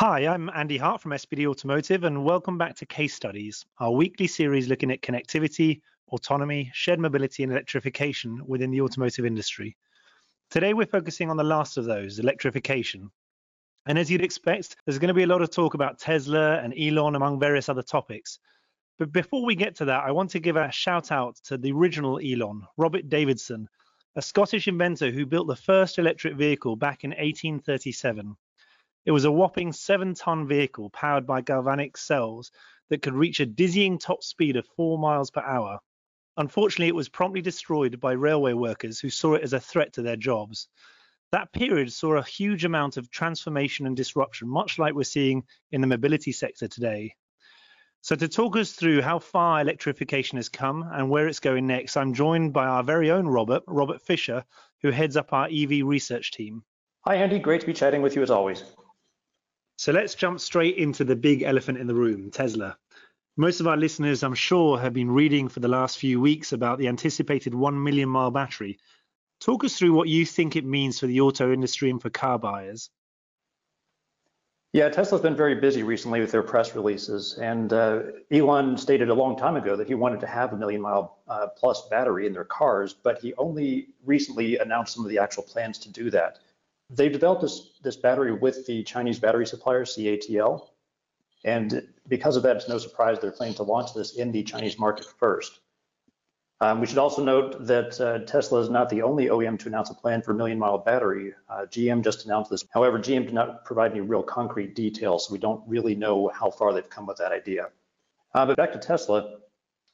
Hi, I'm Andy Hart from SBD Automotive, and welcome back to Case Studies, our weekly series looking at connectivity, autonomy, shared mobility, and electrification within the automotive industry. Today, we're focusing on the last of those, electrification. And as you'd expect, there's going to be a lot of talk about Tesla and Elon, among various other topics. But before we get to that, I want to give a shout out to the original Elon, Robert Davidson, a Scottish inventor who built the first electric vehicle back in 1837. It was a whopping seven ton vehicle powered by galvanic cells that could reach a dizzying top speed of four miles per hour. Unfortunately, it was promptly destroyed by railway workers who saw it as a threat to their jobs. That period saw a huge amount of transformation and disruption, much like we're seeing in the mobility sector today. So, to talk us through how far electrification has come and where it's going next, I'm joined by our very own Robert, Robert Fisher, who heads up our EV research team. Hi, Andy. Great to be chatting with you as always. So let's jump straight into the big elephant in the room, Tesla. Most of our listeners, I'm sure, have been reading for the last few weeks about the anticipated 1 million mile battery. Talk us through what you think it means for the auto industry and for car buyers. Yeah, Tesla's been very busy recently with their press releases, and uh, Elon stated a long time ago that he wanted to have a million mile uh, plus battery in their cars, but he only recently announced some of the actual plans to do that. They've developed this, this battery with the Chinese battery supplier, CATL. And because of that, it's no surprise they're planning to launch this in the Chinese market first. Um, we should also note that uh, Tesla is not the only OEM to announce a plan for a million mile battery. Uh, GM just announced this. However, GM did not provide any real concrete details, so we don't really know how far they've come with that idea. Uh, but back to Tesla,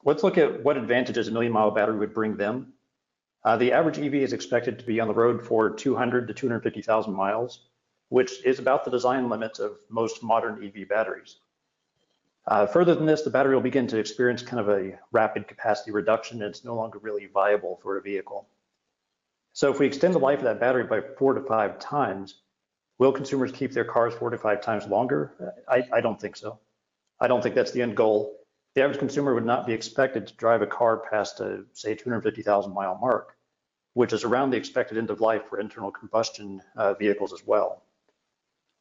let's look at what advantages a million mile battery would bring them uh, the average EV is expected to be on the road for 200 to 250,000 miles, which is about the design limits of most modern EV batteries. Uh, further than this, the battery will begin to experience kind of a rapid capacity reduction and it's no longer really viable for a vehicle. So if we extend the life of that battery by four to five times, will consumers keep their cars four to five times longer? I, I don't think so. I don't think that's the end goal. The average consumer would not be expected to drive a car past a, say, 250,000 mile mark which is around the expected end of life for internal combustion uh, vehicles as well.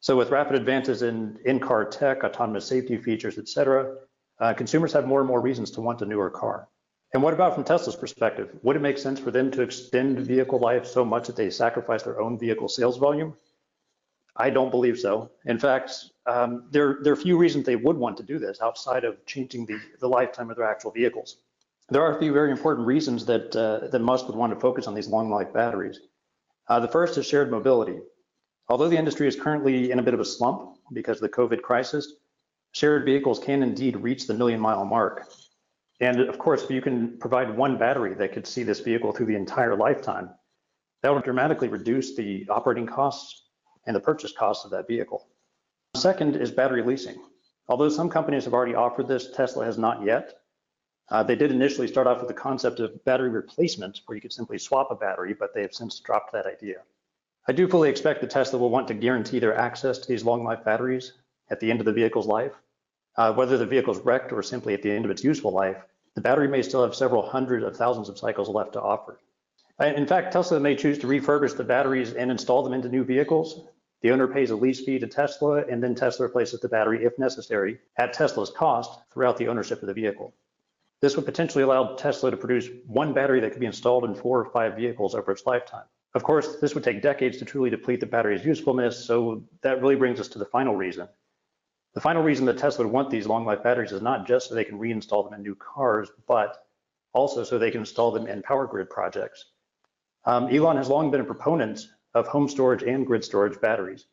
So with rapid advances in in-car tech, autonomous safety features, et cetera, uh, consumers have more and more reasons to want a newer car. And what about from Tesla's perspective? Would it make sense for them to extend vehicle life so much that they sacrifice their own vehicle sales volume? I don't believe so. In fact, um, there, there are few reasons they would want to do this outside of changing the, the lifetime of their actual vehicles. There are a few very important reasons that, uh, that Musk would want to focus on these long life batteries. Uh, the first is shared mobility. Although the industry is currently in a bit of a slump because of the COVID crisis, shared vehicles can indeed reach the million mile mark. And of course, if you can provide one battery that could see this vehicle through the entire lifetime, that would dramatically reduce the operating costs and the purchase cost of that vehicle. Second is battery leasing. Although some companies have already offered this, Tesla has not yet. Uh, they did initially start off with the concept of battery replacement, where you could simply swap a battery, but they have since dropped that idea. I do fully expect that Tesla will want to guarantee their access to these long life batteries at the end of the vehicle's life. Uh, whether the vehicle is wrecked or simply at the end of its useful life, the battery may still have several hundreds of thousands of cycles left to offer. In fact, Tesla may choose to refurbish the batteries and install them into new vehicles. The owner pays a lease fee to Tesla, and then Tesla replaces the battery, if necessary, at Tesla's cost throughout the ownership of the vehicle. This would potentially allow Tesla to produce one battery that could be installed in four or five vehicles over its lifetime. Of course, this would take decades to truly deplete the battery's usefulness, so that really brings us to the final reason. The final reason that Tesla would want these long life batteries is not just so they can reinstall them in new cars, but also so they can install them in power grid projects. Um, Elon has long been a proponent of home storage and grid storage batteries.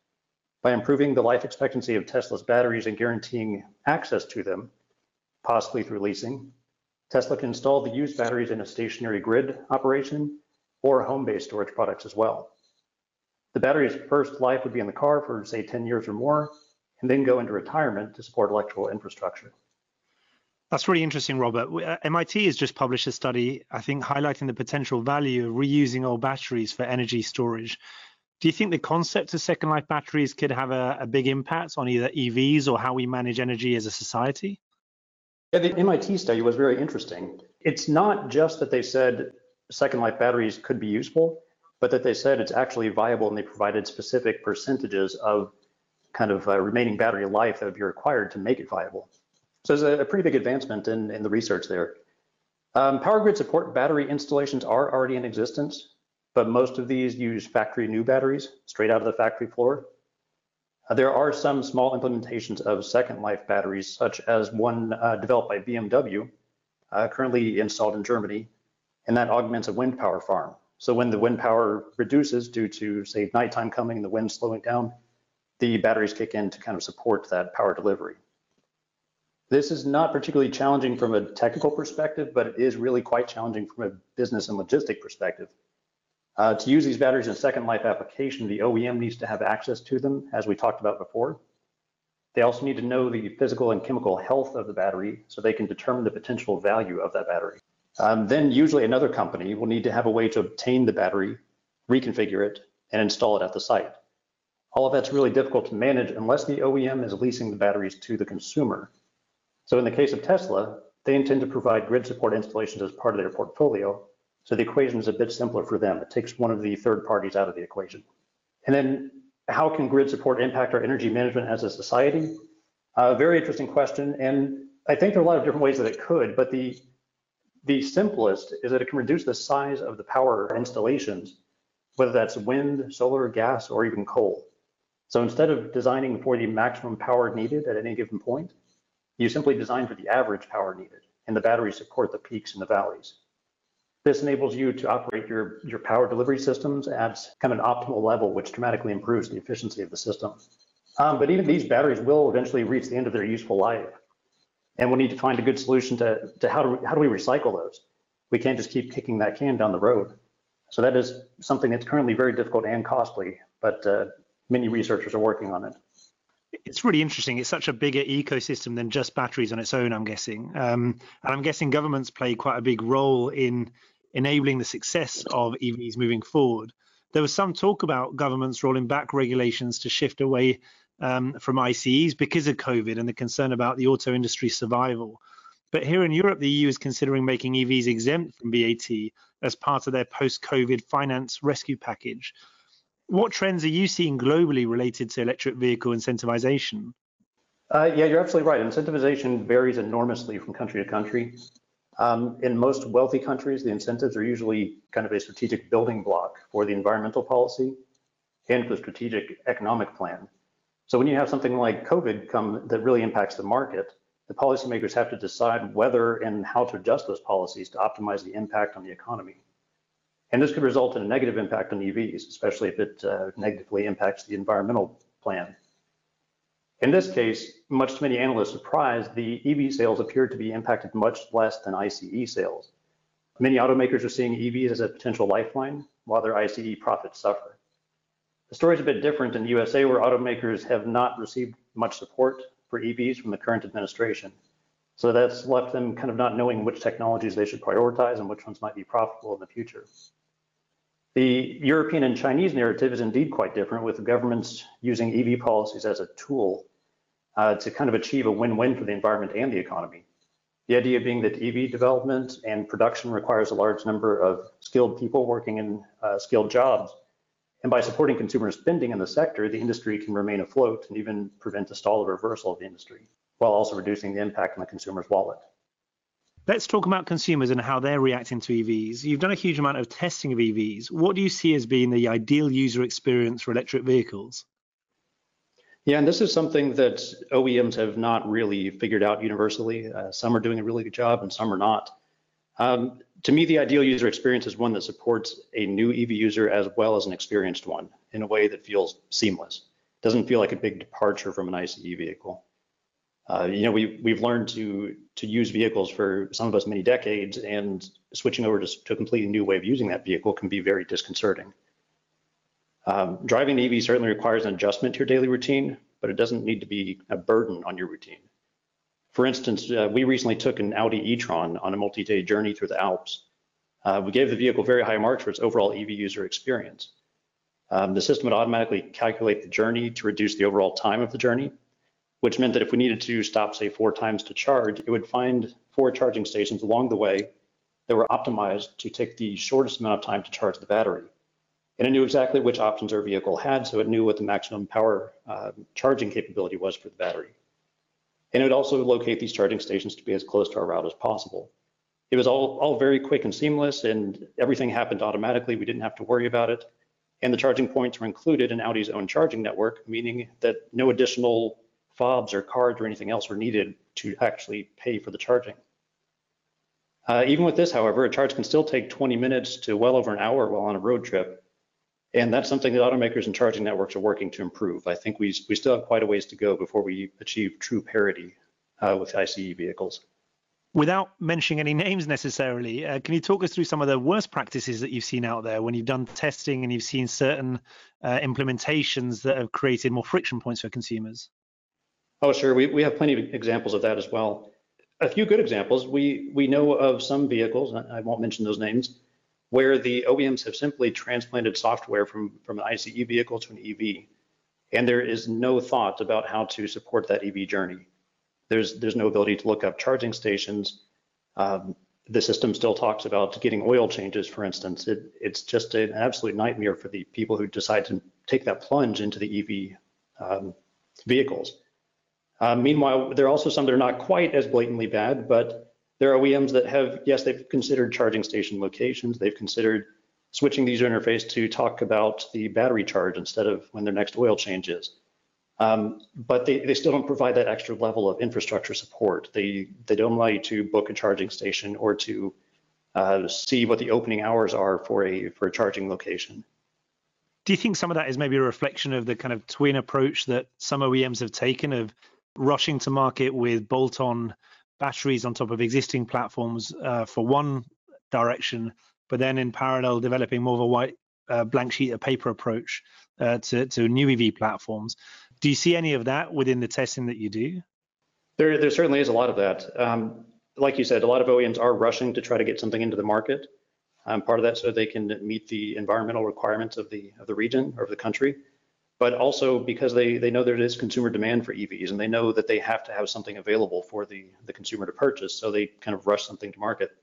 By improving the life expectancy of Tesla's batteries and guaranteeing access to them, possibly through leasing, Tesla can install the used batteries in a stationary grid operation or home-based storage products as well. The battery's first life would be in the car for say 10 years or more, and then go into retirement to support electrical infrastructure. That's really interesting, Robert. Uh, MIT has just published a study, I think, highlighting the potential value of reusing old batteries for energy storage. Do you think the concept of second life batteries could have a, a big impact on either EVs or how we manage energy as a society? Yeah, the MIT study was very interesting. It's not just that they said second life batteries could be useful, but that they said it's actually viable and they provided specific percentages of kind of uh, remaining battery life that would be required to make it viable. So there's a, pretty big advancement in, in the research there. Um, power grid support battery installations are already in existence, but most of these use factory new batteries straight out of the factory floor. Uh, there are some small implementations of second life batteries, such as one uh, developed by BMW, uh, currently installed in Germany, and that augments a wind power farm. So when the wind power reduces due to, say, nighttime coming and the wind slowing down, the batteries kick in to kind of support that power delivery. This is not particularly challenging from a technical perspective, but it is really quite challenging from a business and logistic perspective. Uh, to use these batteries in second life application, the OEM needs to have access to them, as we talked about before. They also need to know the physical and chemical health of the battery so they can determine the potential value of that battery. Um, then usually another company will need to have a way to obtain the battery, reconfigure it, and install it at the site. All of that's really difficult to manage unless the OEM is leasing the batteries to the consumer. So in the case of Tesla, they intend to provide grid support installations as part of their portfolio, so the equation is a bit simpler for them. It takes one of the third parties out of the equation. And then how can grid support impact our energy management as a society? A uh, very interesting question. And I think there are a lot of different ways that it could, but the, the simplest is that it can reduce the size of the power installations, whether that's wind, solar, gas, or even coal. So instead of designing for the maximum power needed at any given point, you simply design for the average power needed, and the batteries support the peaks and the valleys. This enables you to operate your, your power delivery systems at kind of an optimal level, which dramatically improves the efficiency of the system. Um, but even these batteries will eventually reach the end of their useful life. And we'll need to find a good solution to, to how, do how do we recycle those? We can't just keep kicking that can down the road. So that is something that's currently very difficult and costly, but uh, many researchers are working on it. It's really interesting. It's such a bigger ecosystem than just batteries on its own, I'm guessing. Um, and I'm guessing governments play quite a big role in enabling the success of EVs moving forward. There was some talk about governments rolling back regulations to shift away um, from ICEs because of COVID and the concern about the auto industry's survival. But here in Europe, the EU is considering making EVs exempt from VAT as part of their post-COVID finance rescue package. What trends are you seeing globally related to electric vehicle incentivization? Uh, yeah, you're absolutely right. Incentivization varies enormously from country to country. Um, in most wealthy countries, the incentives are usually kind of a strategic building block for the environmental policy and for the strategic economic plan. So when you have something like COVID come that really impacts the market, the policymakers have to decide whether and how to adjust those policies to optimize the impact on the economy. And this could result in a negative impact on EVs, especially if it uh, negatively impacts the environmental plan. In this case, much to many analysts' surprise, the EV sales appeared to be impacted much less than ICE sales. Many automakers are seeing EVs as a potential lifeline, while their ICE profits suffer. The story is a bit different in the USA, where automakers have not received much support for EVs from the current administration. So that's left them kind of not knowing which technologies they should prioritize and which ones might be profitable in the future. The European and Chinese narrative is indeed quite different, with governments using EV policies as a tool uh, to kind of achieve a win-win for the environment and the economy. The idea being that EV development and production requires a large number of skilled people working in uh, skilled jobs. And by supporting consumer spending in the sector, the industry can remain afloat and even prevent a stall or reversal of the industry, while also reducing the impact on the consumer's wallet. Let's talk about consumers and how they're reacting to EVs. You've done a huge amount of testing of EVs. What do you see as being the ideal user experience for electric vehicles? Yeah, and this is something that OEMs have not really figured out universally. Uh, some are doing a really good job and some are not. Um, to me, the ideal user experience is one that supports a new EV user as well as an experienced one in a way that feels seamless. Doesn't feel like a big departure from an ICE vehicle. Uh, you know, we, we've learned to, to use vehicles for some of us many decades, and switching over to, to a completely new way of using that vehicle can be very disconcerting. Um, driving an EV certainly requires an adjustment to your daily routine, but it doesn't need to be a burden on your routine. For instance, uh, we recently took an Audi e-tron on a multi-day journey through the Alps. Uh, we gave the vehicle very high marks for its overall EV user experience. Um, the system would automatically calculate the journey to reduce the overall time of the journey, which meant that if we needed to stop, say, four times to charge, it would find four charging stations along the way that were optimized to take the shortest amount of time to charge the battery. And it knew exactly which options our vehicle had, so it knew what the maximum power uh, charging capability was for the battery. And it would also locate these charging stations to be as close to our route as possible. It was all, all very quick and seamless, and everything happened automatically. We didn't have to worry about it. And the charging points were included in Audi's own charging network, meaning that no additional fobs or cards or anything else were needed to actually pay for the charging. Uh, even with this, however, a charge can still take 20 minutes to well over an hour while on a road trip. And that's something that automakers and charging networks are working to improve. I think we, we still have quite a ways to go before we achieve true parity uh, with ICE vehicles. Without mentioning any names necessarily, uh, can you talk us through some of the worst practices that you've seen out there when you've done testing and you've seen certain uh, implementations that have created more friction points for consumers? Oh, sure. We, we have plenty of examples of that as well. A few good examples. We, we know of some vehicles, I won't mention those names, where the OEMs have simply transplanted software from, from an ICE vehicle to an EV. And there is no thought about how to support that EV journey. There's, there's no ability to look up charging stations. Um, the system still talks about getting oil changes, for instance. It, it's just an absolute nightmare for the people who decide to take that plunge into the EV um, vehicles. Uh, meanwhile, there are also some that are not quite as blatantly bad, but there are OEMs that have, yes, they've considered charging station locations. They've considered switching the user interface to talk about the battery charge instead of when their next oil change is. Um, but they, they still don't provide that extra level of infrastructure support. They, they don't allow you to book a charging station or to uh, see what the opening hours are for a, for a charging location. Do you think some of that is maybe a reflection of the kind of twin approach that some OEMs have taken of rushing to market with bolt-on batteries on top of existing platforms uh, for one direction, but then in parallel developing more of a white uh, blank sheet of paper approach uh, to, to new EV platforms. Do you see any of that within the testing that you do? There, there certainly is a lot of that. Um, like you said, a lot of OEMs are rushing to try to get something into the market. Um, part of that so they can meet the environmental requirements of the of the region or of the country but also because they, they know there is consumer demand for EVs and they know that they have to have something available for the, the consumer to purchase. So they kind of rush something to market.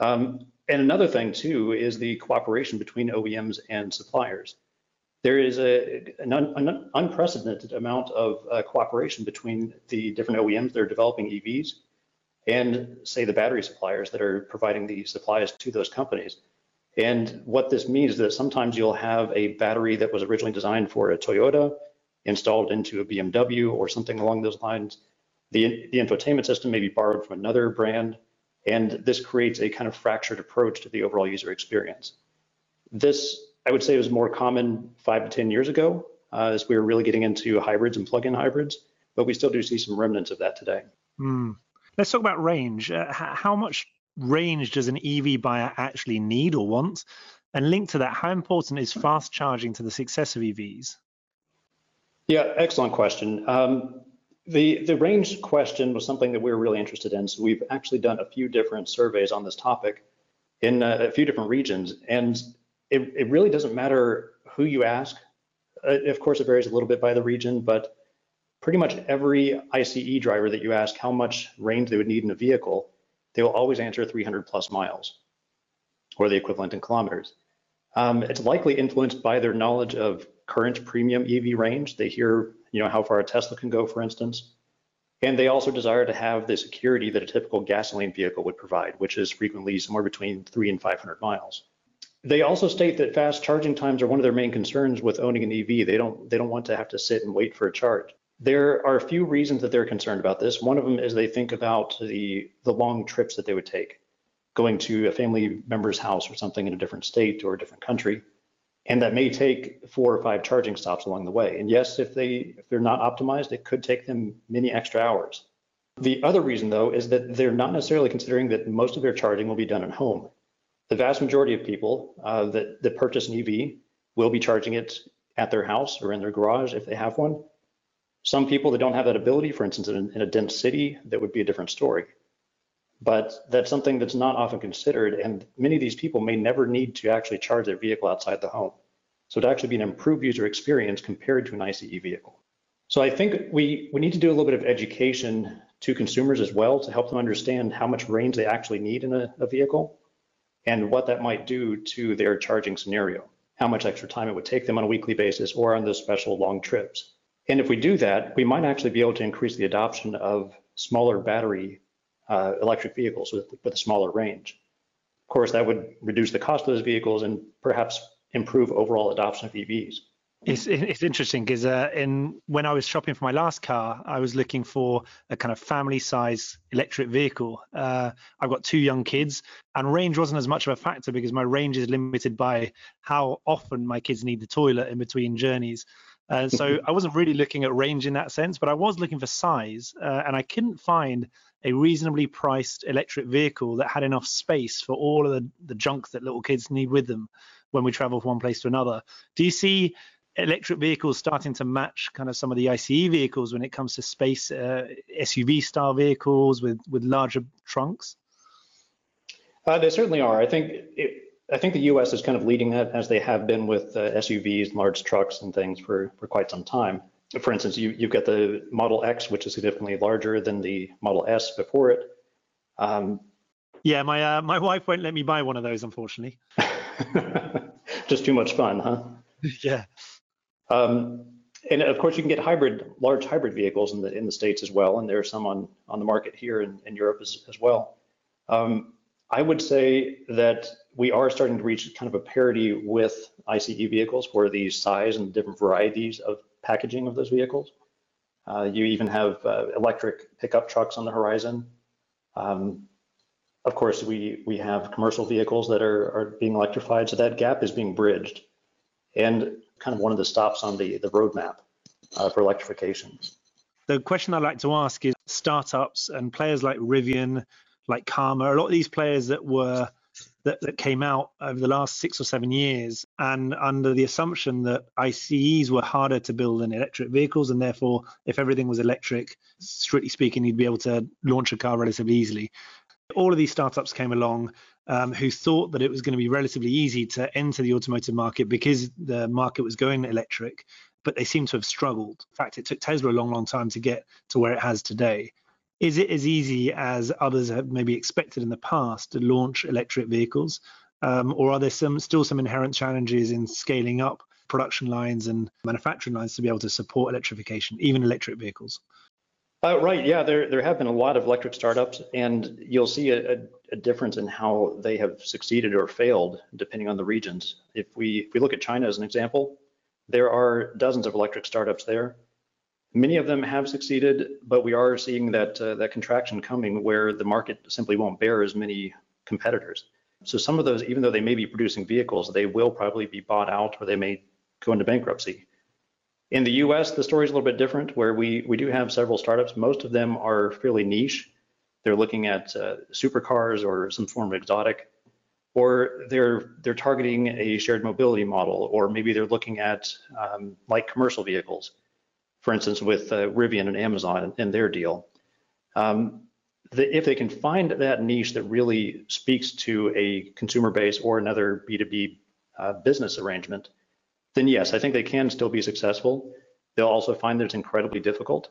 Um, and another thing too is the cooperation between OEMs and suppliers. There is a, an, un, an unprecedented amount of uh, cooperation between the different OEMs that are developing EVs and say the battery suppliers that are providing the supplies to those companies. And what this means is that sometimes you'll have a battery that was originally designed for a Toyota installed into a BMW or something along those lines. The, the infotainment system may be borrowed from another brand, and this creates a kind of fractured approach to the overall user experience. This, I would say, was more common five to 10 years ago uh, as we were really getting into hybrids and plug-in hybrids, but we still do see some remnants of that today. Mm. Let's talk about range. Uh, how much range does an EV buyer actually need or want? And linked to that, how important is fast charging to the success of EVs? Yeah, excellent question. Um, the, the range question was something that we were really interested in. So we've actually done a few different surveys on this topic in a, a few different regions. And it, it really doesn't matter who you ask. Uh, of course, it varies a little bit by the region, but pretty much every ICE driver that you ask how much range they would need in a vehicle, they will always answer 300 plus miles or the equivalent in kilometers. Um, it's likely influenced by their knowledge of current premium EV range. They hear, you know, how far a Tesla can go, for instance. And they also desire to have the security that a typical gasoline vehicle would provide, which is frequently somewhere between three and 500 miles. They also state that fast charging times are one of their main concerns with owning an EV. They don't, they don't want to have to sit and wait for a charge. There are a few reasons that they're concerned about this. One of them is they think about the, the long trips that they would take, going to a family member's house or something in a different state or a different country. And that may take four or five charging stops along the way. And yes, if they if they're not optimized, it could take them many extra hours. The other reason though is that they're not necessarily considering that most of their charging will be done at home. The vast majority of people uh, that, that purchase an EV will be charging it at their house or in their garage if they have one. Some people that don't have that ability, for instance, in, in a dense city, that would be a different story. But that's something that's not often considered, and many of these people may never need to actually charge their vehicle outside the home. So it'd actually be an improved user experience compared to an ICE vehicle. So I think we, we need to do a little bit of education to consumers as well to help them understand how much range they actually need in a, a vehicle and what that might do to their charging scenario. how much extra time it would take them on a weekly basis or on those special long trips. And if we do that, we might actually be able to increase the adoption of smaller battery uh, electric vehicles with, with a smaller range. Of course, that would reduce the cost of those vehicles and perhaps improve overall adoption of EVs. It's it's interesting because uh, in when I was shopping for my last car, I was looking for a kind of family size electric vehicle. Uh, I've got two young kids, and range wasn't as much of a factor because my range is limited by how often my kids need the toilet in between journeys. Uh, so I wasn't really looking at range in that sense, but I was looking for size, uh, and I couldn't find a reasonably priced electric vehicle that had enough space for all of the, the junk that little kids need with them when we travel from one place to another. Do you see electric vehicles starting to match kind of some of the ICE vehicles when it comes to space uh, SUV style vehicles with with larger trunks? Uh, they certainly are. I think it, I think the U.S. is kind of leading that as they have been with uh, SUVs, large trucks, and things for for quite some time. For instance, you you've got the Model X, which is significantly larger than the Model S before it. Um, yeah, my uh, my wife won't let me buy one of those, unfortunately. Just too much fun, huh? yeah. Um, and of course, you can get hybrid, large hybrid vehicles in the in the states as well, and there are some on on the market here in, in Europe as, as well. Um, I would say that we are starting to reach kind of a parity with ICE vehicles for the size and different varieties of packaging of those vehicles. Uh, you even have uh, electric pickup trucks on the horizon. Um, of course, we we have commercial vehicles that are are being electrified, so that gap is being bridged. And kind of one of the stops on the, the roadmap uh, for electrification. The question I'd like to ask is startups and players like Rivian, like Karma, a lot of these players that were that, that came out over the last six or seven years and under the assumption that ICEs were harder to build than electric vehicles and therefore if everything was electric, strictly speaking, you'd be able to launch a car relatively easily. All of these startups came along um, who thought that it was going to be relatively easy to enter the automotive market because the market was going electric, but they seem to have struggled. In fact, it took Tesla a long, long time to get to where it has today. Is it as easy as others have maybe expected in the past to launch electric vehicles? Um, or are there some still some inherent challenges in scaling up production lines and manufacturing lines to be able to support electrification, even electric vehicles? Uh, right. Yeah, there there have been a lot of electric startups, and you'll see a, a, difference in how they have succeeded or failed depending on the regions. If we if we look at China as an example, there are dozens of electric startups there. Many of them have succeeded, but we are seeing that uh, that contraction coming where the market simply won't bear as many competitors. So some of those, even though they may be producing vehicles, they will probably be bought out or they may go into bankruptcy. In the US, the story is a little bit different where we, we do have several startups. Most of them are fairly niche. They're looking at uh, supercars or some form of exotic, or they're, they're targeting a shared mobility model, or maybe they're looking at um, like commercial vehicles, for instance, with uh, Rivian and Amazon and their deal. Um, the, if they can find that niche that really speaks to a consumer base or another B2B uh, business arrangement, then yes, I think they can still be successful. They'll also find that it's incredibly difficult.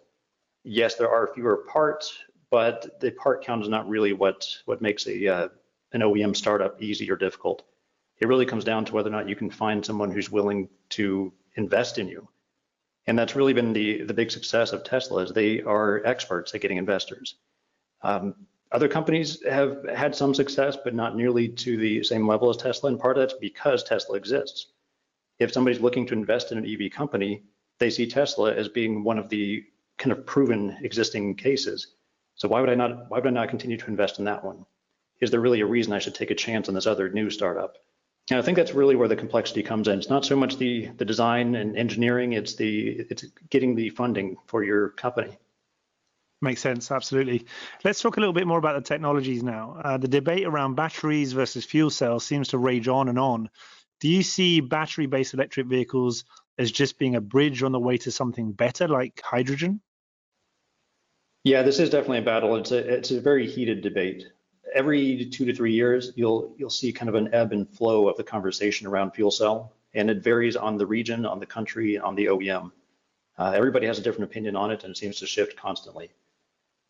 Yes, there are fewer parts, but the part count is not really what what makes a uh, an OEM startup easy or difficult. It really comes down to whether or not you can find someone who's willing to invest in you. And that's really been the the big success of Tesla is they are experts at getting investors. Um, other companies have had some success, but not nearly to the same level as Tesla. And part of that's because Tesla exists if somebody's looking to invest in an EV company, they see Tesla as being one of the kind of proven existing cases. So why would I not why would I not continue to invest in that one? Is there really a reason I should take a chance on this other new startup? And I think that's really where the complexity comes in. It's not so much the the design and engineering, it's the it's getting the funding for your company. Makes sense, absolutely. Let's talk a little bit more about the technologies now. Uh, the debate around batteries versus fuel cells seems to rage on and on. Do you see battery based electric vehicles as just being a bridge on the way to something better like hydrogen? Yeah, this is definitely a battle. It's a it's a very heated debate. Every two to three years, you'll you'll see kind of an ebb and flow of the conversation around fuel cell, and it varies on the region, on the country, on the OEM. Uh, everybody has a different opinion on it, and it seems to shift constantly.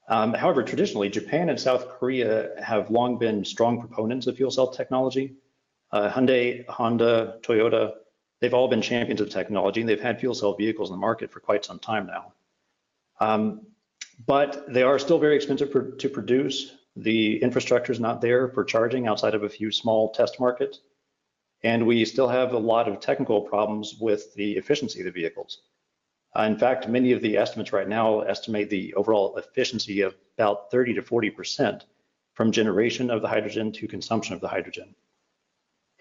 Um, however, traditionally, Japan and South Korea have long been strong proponents of fuel cell technology. Uh, Hyundai, Honda, Toyota, they've all been champions of technology and they've had fuel cell vehicles in the market for quite some time now. Um, but they are still very expensive to produce. The infrastructure is not there for charging outside of a few small test markets. And we still have a lot of technical problems with the efficiency of the vehicles. Uh, in fact, many of the estimates right now estimate the overall efficiency of about 30 to 40% from generation of the hydrogen to consumption of the hydrogen.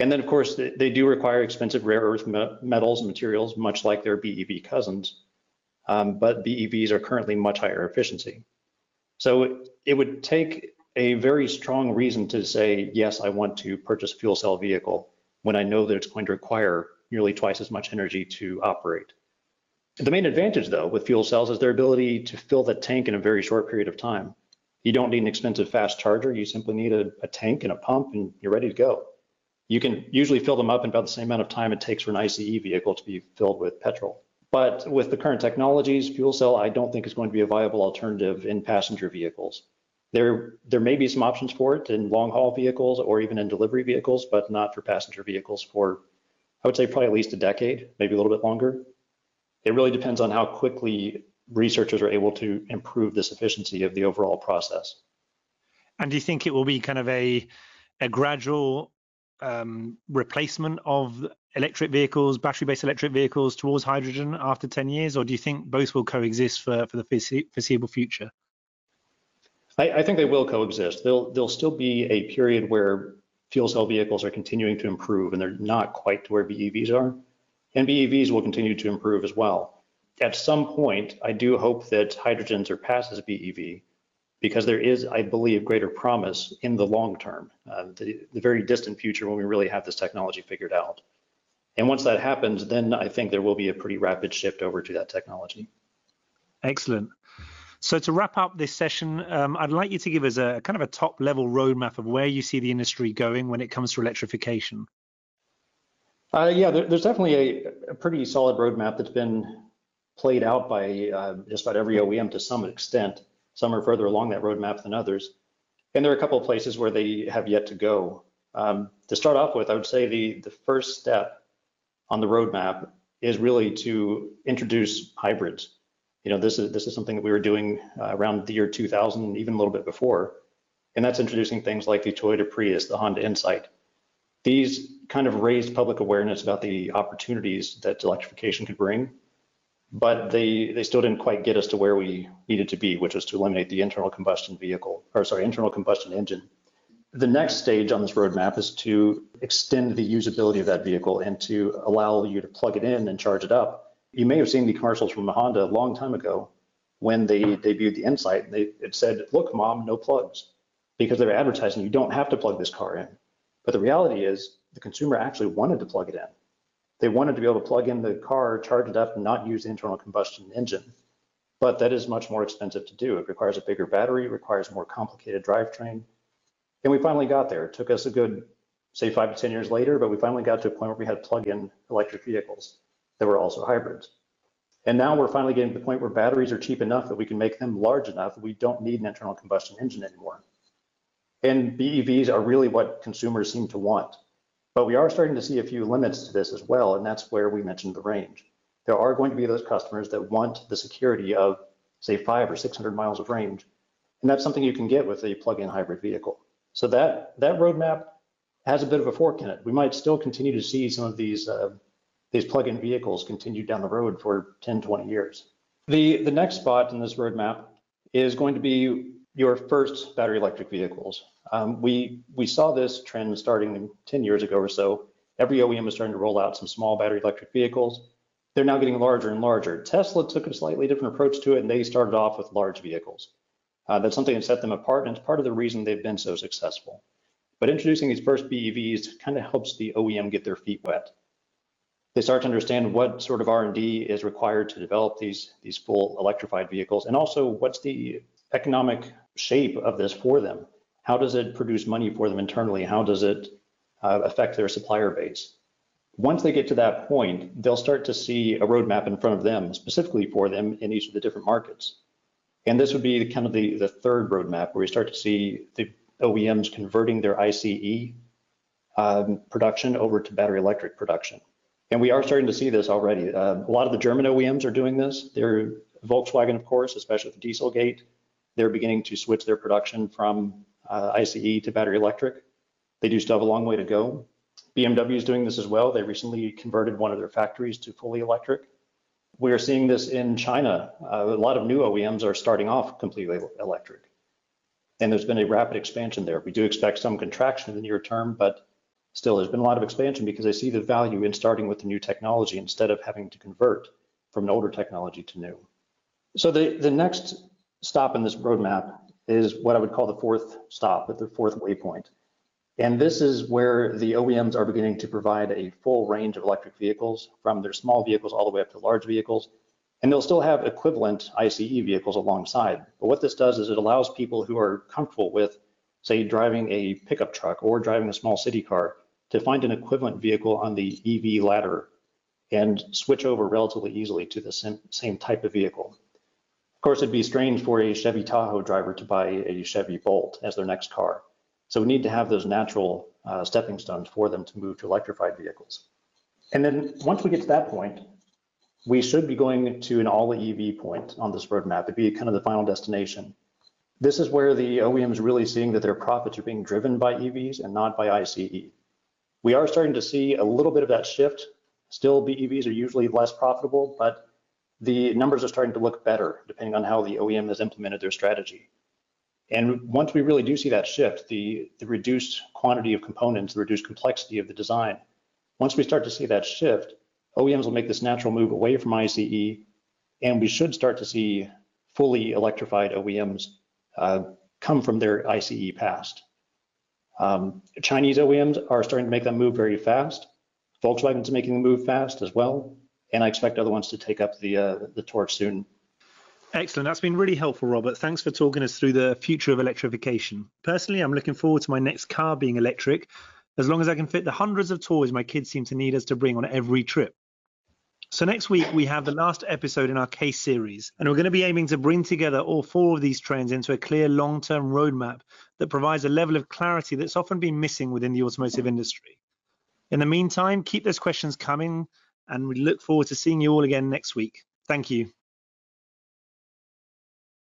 And then, of course, they do require expensive rare earth metals and materials, much like their BEV cousins. Um, but BEVs are currently much higher efficiency. So it would take a very strong reason to say, yes, I want to purchase a fuel cell vehicle when I know that it's going to require nearly twice as much energy to operate. The main advantage, though, with fuel cells is their ability to fill the tank in a very short period of time. You don't need an expensive fast charger. You simply need a, a tank and a pump, and you're ready to go. You can usually fill them up in about the same amount of time it takes for an ICE vehicle to be filled with petrol. But with the current technologies, fuel cell, I don't think is going to be a viable alternative in passenger vehicles. There, there may be some options for it in long haul vehicles or even in delivery vehicles, but not for passenger vehicles for, I would say, probably at least a decade, maybe a little bit longer it really depends on how quickly researchers are able to improve this efficiency of the overall process. And do you think it will be kind of a a gradual um, replacement of electric vehicles, battery-based electric vehicles towards hydrogen after 10 years, or do you think both will coexist for, for the foreseeable future? I, I think they will coexist. There'll, there'll still be a period where fuel cell vehicles are continuing to improve and they're not quite to where BEVs are and BEVs will continue to improve as well. At some point, I do hope that hydrogen surpasses BEV because there is, I believe, greater promise in the long term, uh, the, the very distant future when we really have this technology figured out. And once that happens, then I think there will be a pretty rapid shift over to that technology. Excellent. So to wrap up this session, um, I'd like you to give us a kind of a top level roadmap of where you see the industry going when it comes to electrification. Uh, yeah, there, there's definitely a, a, pretty solid roadmap that's been played out by uh, just about every OEM to some extent. Some are further along that roadmap than others. And there are a couple of places where they have yet to go. Um, to start off with, I would say the, the first step on the roadmap is really to introduce hybrids. You know, this is this is something that we were doing uh, around the year 2000, even a little bit before, and that's introducing things like the Toyota Prius, the Honda Insight, these kind of raised public awareness about the opportunities that electrification could bring, but they they still didn't quite get us to where we needed to be, which was to eliminate the internal combustion vehicle, or sorry, internal combustion engine. The next stage on this roadmap is to extend the usability of that vehicle and to allow you to plug it in and charge it up. You may have seen the commercials from Honda a long time ago when they debuted the Insight. They, it said, look, mom, no plugs, because they were advertising you don't have to plug this car in. But the reality is the consumer actually wanted to plug it in. They wanted to be able to plug in the car, charge it up, and not use the internal combustion engine. But that is much more expensive to do. It requires a bigger battery, requires more complicated drivetrain. And we finally got there. It took us a good, say, five to 10 years later, but we finally got to a point where we had plug-in electric vehicles that were also hybrids. And now we're finally getting to the point where batteries are cheap enough that we can make them large enough that we don't need an internal combustion engine anymore. And BEVs are really what consumers seem to want. But we are starting to see a few limits to this as well, and that's where we mentioned the range. There are going to be those customers that want the security of, say, five or 600 miles of range, and that's something you can get with a plug-in hybrid vehicle. So that that roadmap has a bit of a fork in it. We might still continue to see some of these uh, these plug-in vehicles continue down the road for 10, 20 years. The the next spot in this roadmap is going to be your first battery electric vehicles. Um, we we saw this trend starting 10 years ago or so. Every OEM is starting to roll out some small battery electric vehicles. They're now getting larger and larger. Tesla took a slightly different approach to it, and they started off with large vehicles. Uh, that's something that set them apart, and it's part of the reason they've been so successful. But introducing these first BEVs kind of helps the OEM get their feet wet. They start to understand what sort of R&D is required to develop these these full electrified vehicles, and also what's the economic shape of this for them. How does it produce money for them internally? How does it uh, affect their supplier base? Once they get to that point, they'll start to see a roadmap in front of them, specifically for them in each of the different markets. And this would be the, kind of the, the third roadmap where we start to see the OEMs converting their ICE um, production over to battery electric production. And we are starting to see this already. Uh, a lot of the German OEMs are doing this. They're Volkswagen, of course, especially with Dieselgate. They're beginning to switch their production from uh, ICE to battery electric. They do still have a long way to go. BMW is doing this as well. They recently converted one of their factories to fully electric. We are seeing this in China. Uh, a lot of new OEMs are starting off completely electric. And there's been a rapid expansion there. We do expect some contraction in the near term, but still there's been a lot of expansion because they see the value in starting with the new technology instead of having to convert from an older technology to new. So the, the next stop in this roadmap is what I would call the fourth stop, the fourth waypoint. And this is where the OEMs are beginning to provide a full range of electric vehicles from their small vehicles all the way up to large vehicles. And they'll still have equivalent ICE vehicles alongside. But what this does is it allows people who are comfortable with, say, driving a pickup truck or driving a small city car to find an equivalent vehicle on the EV ladder and switch over relatively easily to the same, type of vehicle. Of course, it'd be strange for a Chevy Tahoe driver to buy a Chevy Bolt as their next car. So we need to have those natural uh, stepping stones for them to move to electrified vehicles. And then once we get to that point, we should be going to an all EV point on this roadmap. It'd be kind of the final destination. This is where the OEM is really seeing that their profits are being driven by EVs and not by ICE. We are starting to see a little bit of that shift. Still, BEVs are usually less profitable, but the numbers are starting to look better depending on how the OEM has implemented their strategy. And once we really do see that shift, the, the reduced quantity of components, the reduced complexity of the design, once we start to see that shift, OEMs will make this natural move away from ICE, and we should start to see fully electrified OEMs uh, come from their ICE past. Um, Chinese OEMs are starting to make that move very fast. Volkswagen's making the move fast as well, and I expect other ones to take up the uh, the torch soon. Excellent. That's been really helpful, Robert. Thanks for talking us through the future of electrification. Personally, I'm looking forward to my next car being electric, as long as I can fit the hundreds of toys my kids seem to need us to bring on every trip. So next week we have the last episode in our case series, and we're going to be aiming to bring together all four of these trends into a clear long-term roadmap that provides a level of clarity that's often been missing within the automotive industry. In the meantime, keep those questions coming, and we look forward to seeing you all again next week. Thank you.